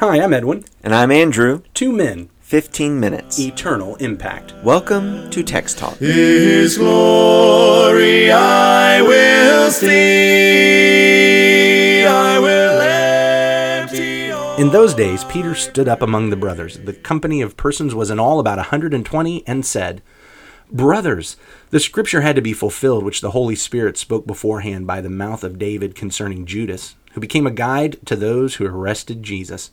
Hi, I'm Edwin. And I'm Andrew. Two men, 15 minutes. eternal impact. Welcome to Text Talk. His glory I will see, I will empty all. In those days, Peter stood up among the brothers. The company of persons was in all about a 120 and said, Brothers, the scripture had to be fulfilled which the Holy Spirit spoke beforehand by the mouth of David concerning Judas, who became a guide to those who arrested Jesus.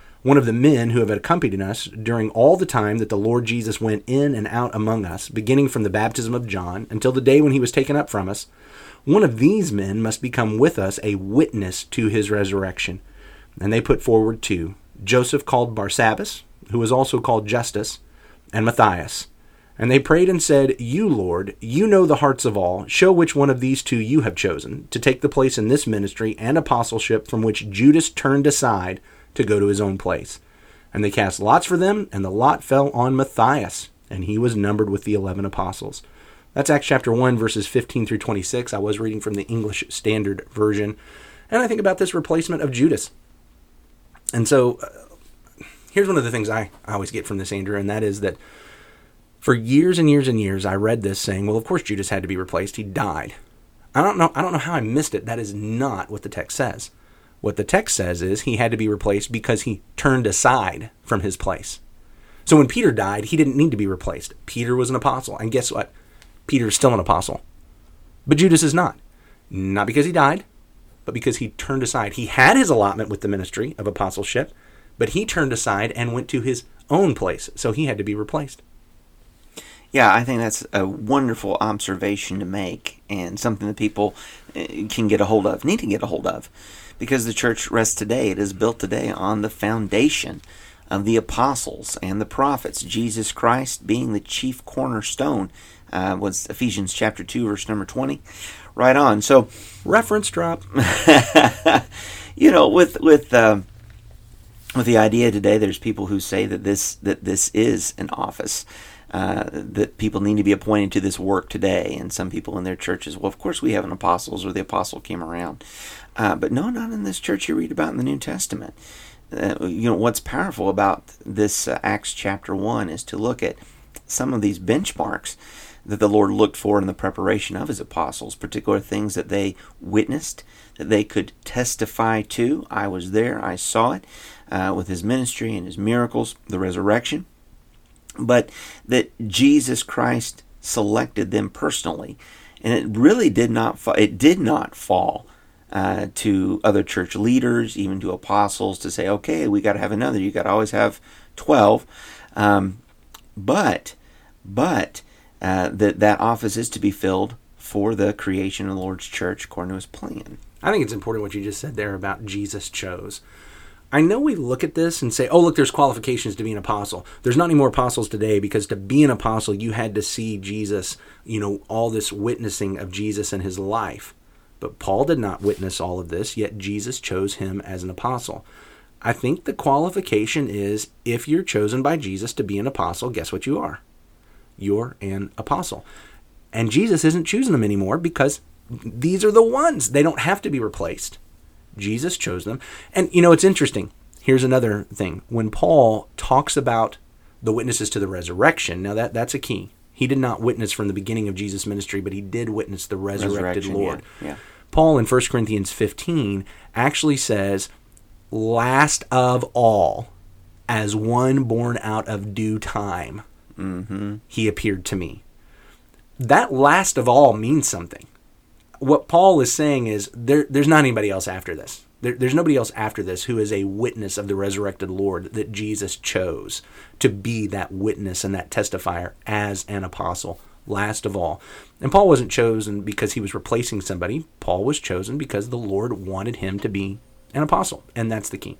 one of the men who have accompanied us during all the time that the Lord Jesus went in and out among us, beginning from the baptism of John until the day when he was taken up from us, one of these men must become with us a witness to his resurrection. And they put forward two Joseph called Barsabbas, who was also called Justus, and Matthias. And they prayed and said, You, Lord, you know the hearts of all. Show which one of these two you have chosen to take the place in this ministry and apostleship from which Judas turned aside to go to his own place. And they cast lots for them, and the lot fell on Matthias, and he was numbered with the eleven apostles. That's Acts chapter 1, verses 15 through 26. I was reading from the English Standard Version. And I think about this replacement of Judas. And so uh, here's one of the things I, I always get from this, Andrew, and that is that for years and years and years, I read this saying, well, of course Judas had to be replaced. He died. I don't know. I don't know how I missed it. That is not what the text says. What the text says is he had to be replaced because he turned aside from his place. So when Peter died, he didn't need to be replaced. Peter was an apostle, and guess what? Peter is still an apostle, but Judas is not. Not because he died, but because he turned aside. He had his allotment with the ministry of apostleship, but he turned aside and went to his own place, so he had to be replaced. Yeah, I think that's a wonderful observation to make and something that people uh, can get a hold of, need to get a hold of. Because the church rests today, it is built today on the foundation of the apostles and the prophets, Jesus Christ being the chief cornerstone. Uh, was Ephesians chapter 2, verse number 20. Right on. So, Reference drop. you know, with with um, with the idea today, there's people who say that this that this is an office. Uh, that people need to be appointed to this work today, and some people in their churches, well, of course, we have an apostles, or the apostle came around, uh, but no, not in this church you read about in the New Testament. Uh, you know what's powerful about this uh, Acts chapter one is to look at some of these benchmarks that the Lord looked for in the preparation of his apostles, particular things that they witnessed, that they could testify to. I was there, I saw it uh, with his ministry and his miracles, the resurrection, but that Jesus Christ selected them personally. And it really did not fa- it did not fall uh, to other church leaders, even to apostles, to say, okay, we got to have another. You got to always have twelve. Um, but but uh, that that office is to be filled for the creation of the Lord's church according to His plan. I think it's important what you just said there about Jesus chose. I know we look at this and say, oh, look, there's qualifications to be an apostle. There's not any more apostles today because to be an apostle, you had to see Jesus, you know, all this witnessing of Jesus and his life. But Paul did not witness all of this, yet Jesus chose him as an apostle. I think the qualification is if you're chosen by Jesus to be an apostle, guess what you are? You're an apostle. And Jesus isn't choosing them anymore because these are the ones. They don't have to be replaced. Jesus chose them. And you know, it's interesting. Here's another thing. When Paul talks about the witnesses to the resurrection, now that that's a key. He did not witness from the beginning of Jesus' ministry, but he did witness the resurrected Lord. yeah, yeah. Paul in 1 Corinthians 15 actually says, last of all, as one born out of due time, mm-hmm. he appeared to me. That last of all means something. What Paul is saying is there, there's not anybody else after this. There, there's nobody else after this who is a witness of the resurrected Lord that Jesus chose to be that witness and that testifier as an apostle, last of all. And Paul wasn't chosen because he was replacing somebody. Paul was chosen because the Lord wanted him to be an apostle, and that's the key.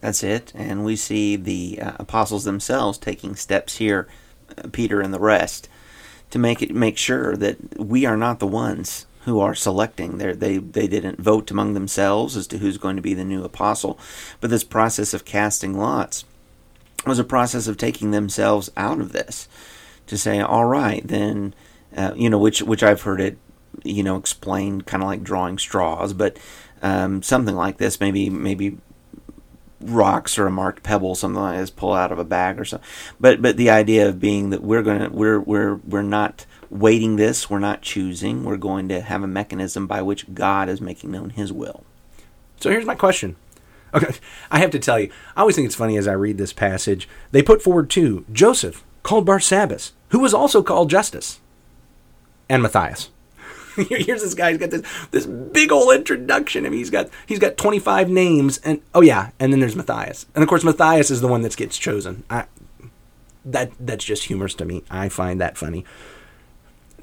That's it. And we see the uh, apostles themselves taking steps here, uh, Peter and the rest, to make it make sure that we are not the ones who are selecting. They're, they they didn't vote among themselves as to who's going to be the new apostle, but this process of casting lots was a process of taking themselves out of this to say, all right, then, uh, you know, which which I've heard it, you know, explained kind of like drawing straws, but um, something like this, maybe maybe rocks or a marked pebble, something like this, pull out of a bag or something. But but the idea of being that we're gonna we're we're we're not waiting this, we're not choosing, we're going to have a mechanism by which God is making known His will. So here's my question. Okay, I have to tell you, I always think it's funny as I read this passage. They put forward two Joseph, called Barsabbas, who was also called Justus, and Matthias. Here's this guy. He's got this this big old introduction. I mean, he's got he's got 25 names, and oh yeah, and then there's Matthias, and of course Matthias is the one that gets chosen. I, that that's just humorous to me. I find that funny.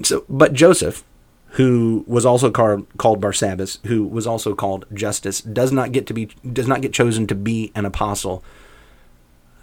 So, but Joseph, who was also called, called Barsabbas, who was also called Justus, does not get to be does not get chosen to be an apostle.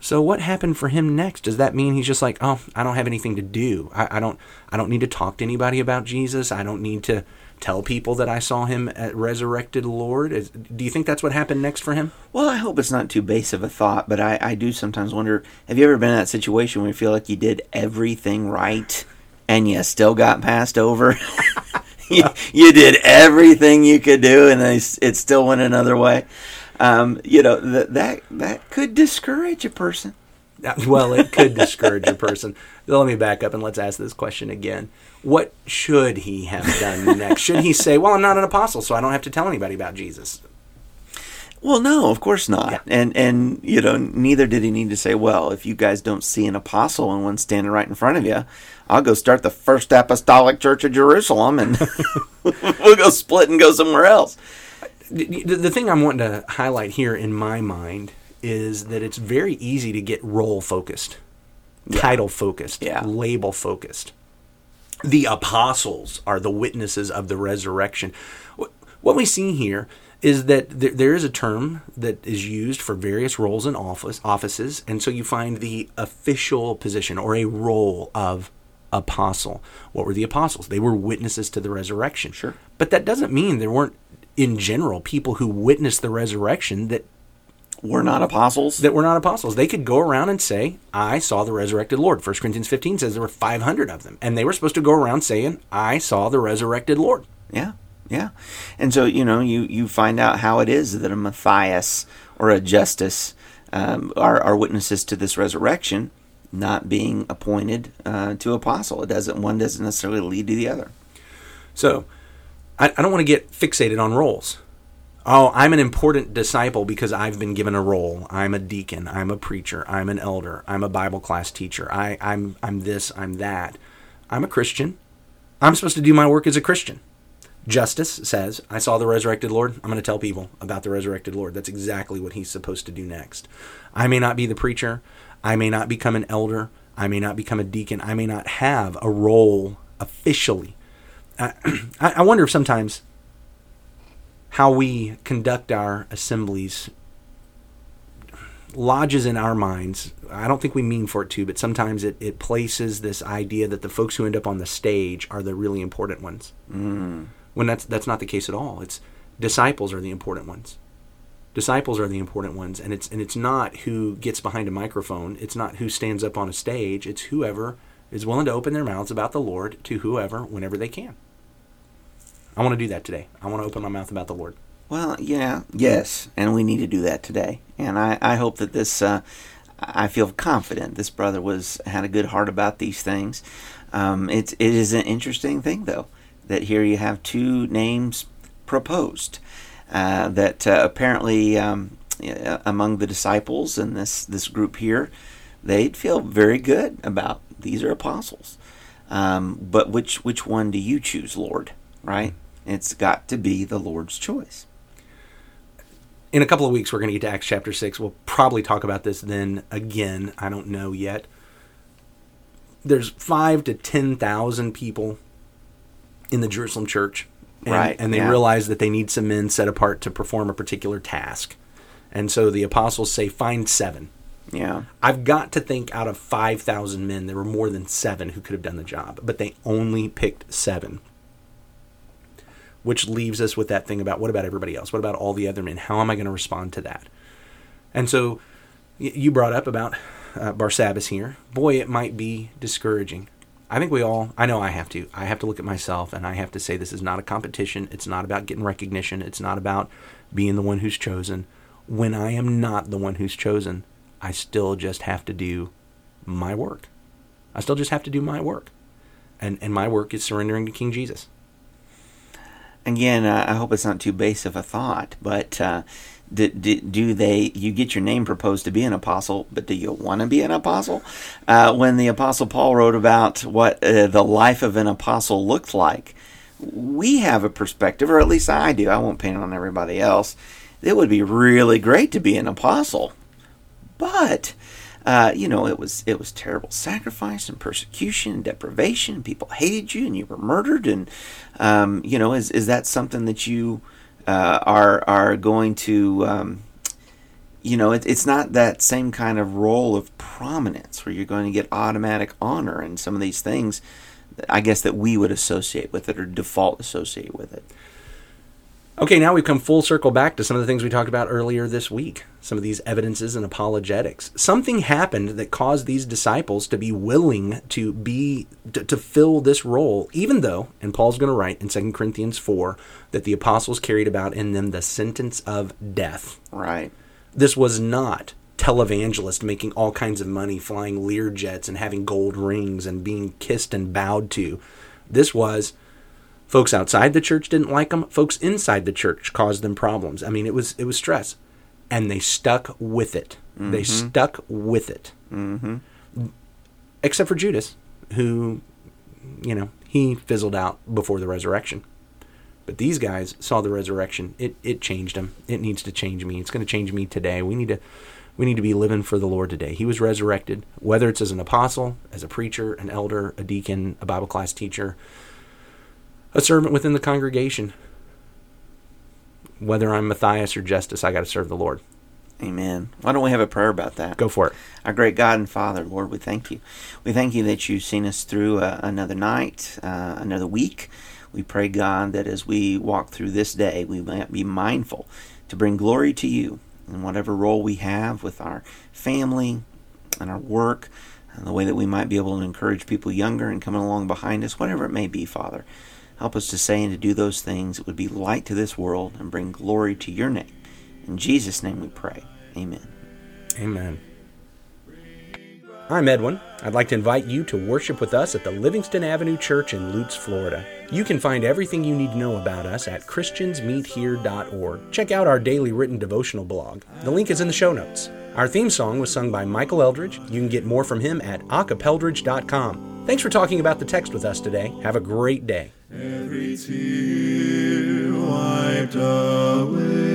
So what happened for him next? Does that mean he's just like, oh, I don't have anything to do. I, I don't I don't need to talk to anybody about Jesus. I don't need to tell people that I saw him resurrected Lord. Is, do you think that's what happened next for him? Well, I hope it's not too base of a thought, but I, I do sometimes wonder have you ever been in that situation where you feel like you did everything right and you still got passed over? you, you did everything you could do and then it still went another way. Um, you know, that, that, that could discourage a person. Well, it could discourage a person. Let me back up and let's ask this question again. What should he have done next? should he say, "Well, I'm not an apostle, so I don't have to tell anybody about Jesus"? Well, no, of course not. Yeah. And and you know, neither did he need to say, "Well, if you guys don't see an apostle and one standing right in front of you, I'll go start the First Apostolic Church of Jerusalem, and we'll go split and go somewhere else." The, the thing I'm wanting to highlight here in my mind is that it's very easy to get role focused, title focused, Yeah. label focused. The apostles are the witnesses of the resurrection. What we see here is that there, there is a term that is used for various roles in office offices, and so you find the official position or a role of apostle. What were the apostles? They were witnesses to the resurrection. Sure. But that doesn't mean there weren't, in general, people who witnessed the resurrection that We're not apostles. that were not apostles. They could go around and say, I saw the resurrected Lord. 1 Corinthians 15 says there were 500 of them. And they were supposed to go around saying, I saw the resurrected Lord. Yeah, yeah. And so you know, you you find out how it is that a Matthias or a Justus um, are are witnesses to this resurrection, not being appointed uh, to apostle. It doesn't one doesn't necessarily lead to the other. So I, I don't want to get fixated on roles. Oh, I'm an important disciple because I've been given a role. I'm a deacon. I'm a preacher. I'm an elder. I'm a Bible class teacher. I, I'm I'm this. I'm that. I'm a Christian. I'm supposed to do my work as a Christian. Justus says, I saw the resurrected Lord. I'm going to tell people about the resurrected Lord. That's exactly what he's supposed to do next. I may not be the preacher. I may not become an elder. I may not become a deacon. I may not have a role officially. I, I wonder if sometimes how we conduct our assemblies lodges in our minds. I don't think we mean for it to, but sometimes it, it places this idea that the folks who end up on the stage are the really important ones. Mm. When that's that's not the case at all. It's disciples are the important ones. Disciples are the important ones, and it's and it's not who gets behind a microphone. It's not who stands up on a stage. It's whoever is willing to open their mouths about the Lord to whoever whenever they can. I want to do that today. I want to open my mouth about the Lord. Well, yeah, yes, and we need to do that today. And I, I hope that this, uh, I feel confident this brother was had a good heart about these things. Um, it's it is an interesting thing though that here you have two names proposed uh, that uh, apparently um, among the disciples and this this group here, they'd feel very good about these are apostles. Um, but which which one do you choose, Lord? Right? It's got to be the Lord's choice. in a couple of weeks we're going to get to acts chapter 6 we'll probably talk about this then again i don't know yet there's five to ten thousand people in the jerusalem church and, Right, and they yeah. realize that they need some men set apart to perform a particular task And so the apostles say, find seven. Yeah. I've got to think out of 5,000 men, there were more than seven who could have done the job, but they only picked seven. Which leaves us with that thing about what about everybody else? What about all the other men? How am I going to respond to that? And so you brought up about uh, Barsabbas here. Boy, it might be discouraging. I think we all, I know I have to. I have to look at myself and I have to say this is not a competition. It's not about getting recognition. It's not about being the one who's chosen. When I am not the one who's chosen, I still just have to do my work. I still just have to do my work. And, and my work is surrendering to King Jesus. Again, I hope it's not too base of a thought, but uh, do, do, do, they? You get your name proposed to be an apostle, but do you want to be an apostle? Uh, when the apostle Paul wrote about what uh, the life of an apostle looked like, we have a perspective, or at least I do. I won't paint on everybody else. It would be really great to be an apostle, but uh, you know, it was it was terrible sacrifice and persecution and deprivation. People hated you, and you were murdered. And um, you know, is is that something that you uh, are are going to? Um, you know, it, it's not that same kind of role of prominence where you're going to get automatic honor and some of these things. I guess that we would associate with it or default associate with it. Okay, now we've come full circle back to some of the things we talked about earlier this week. Some of these evidences and apologetics. Something happened that caused these disciples to be willing to be to, to fill this role, even though, and Paul's going to write in 2 Corinthians 4 that the apostles carried about in them the sentence of death. Right. This was not televangelists making all kinds of money, flying Lear jets and having gold rings and being kissed and bowed to. This was Folks outside the church didn't like them. Folks inside the church caused them problems. I mean, it was it was stress, and they stuck with it. Mm-hmm. They stuck with it. Mm-hmm. Except for Judas, who, you know, he fizzled out before the resurrection. But these guys saw the resurrection. It it changed them. It needs to change me. It's going to change me today. We need to we need to be living for the Lord today. He was resurrected, whether it's as an apostle, as a preacher, an elder, a deacon, a Bible class teacher a servant within the congregation. Whether I'm Matthias or Justus, I got to serve the Lord. Amen. Why don't we have a prayer about that? Go for it. Our great God and Father, Lord, we thank you. We thank you that you've seen us through uh, another night, uh, another week. We pray, God, that as we walk through this day, we might be mindful to bring glory to you in whatever role we have with our family and our work, and the way that we might be able to encourage people younger and coming along behind us, whatever it may be, Father. Help us to say and to do those things that would be light to this world and bring glory to your name. In Jesus' name we pray. Amen. Amen. I'm Edwin. I'd like to invite you to worship with us at the Livingston Avenue Church in Lutz, Florida. You can find everything you need to know about us at christiansmeethere.org. Check out our daily written devotional blog. The link is in the show notes. Our theme song was sung by Michael Eldridge. You can get more from him at acapeldridge.com. Thanks for talking about the text with us today. Have a great day. Every tear wiped away.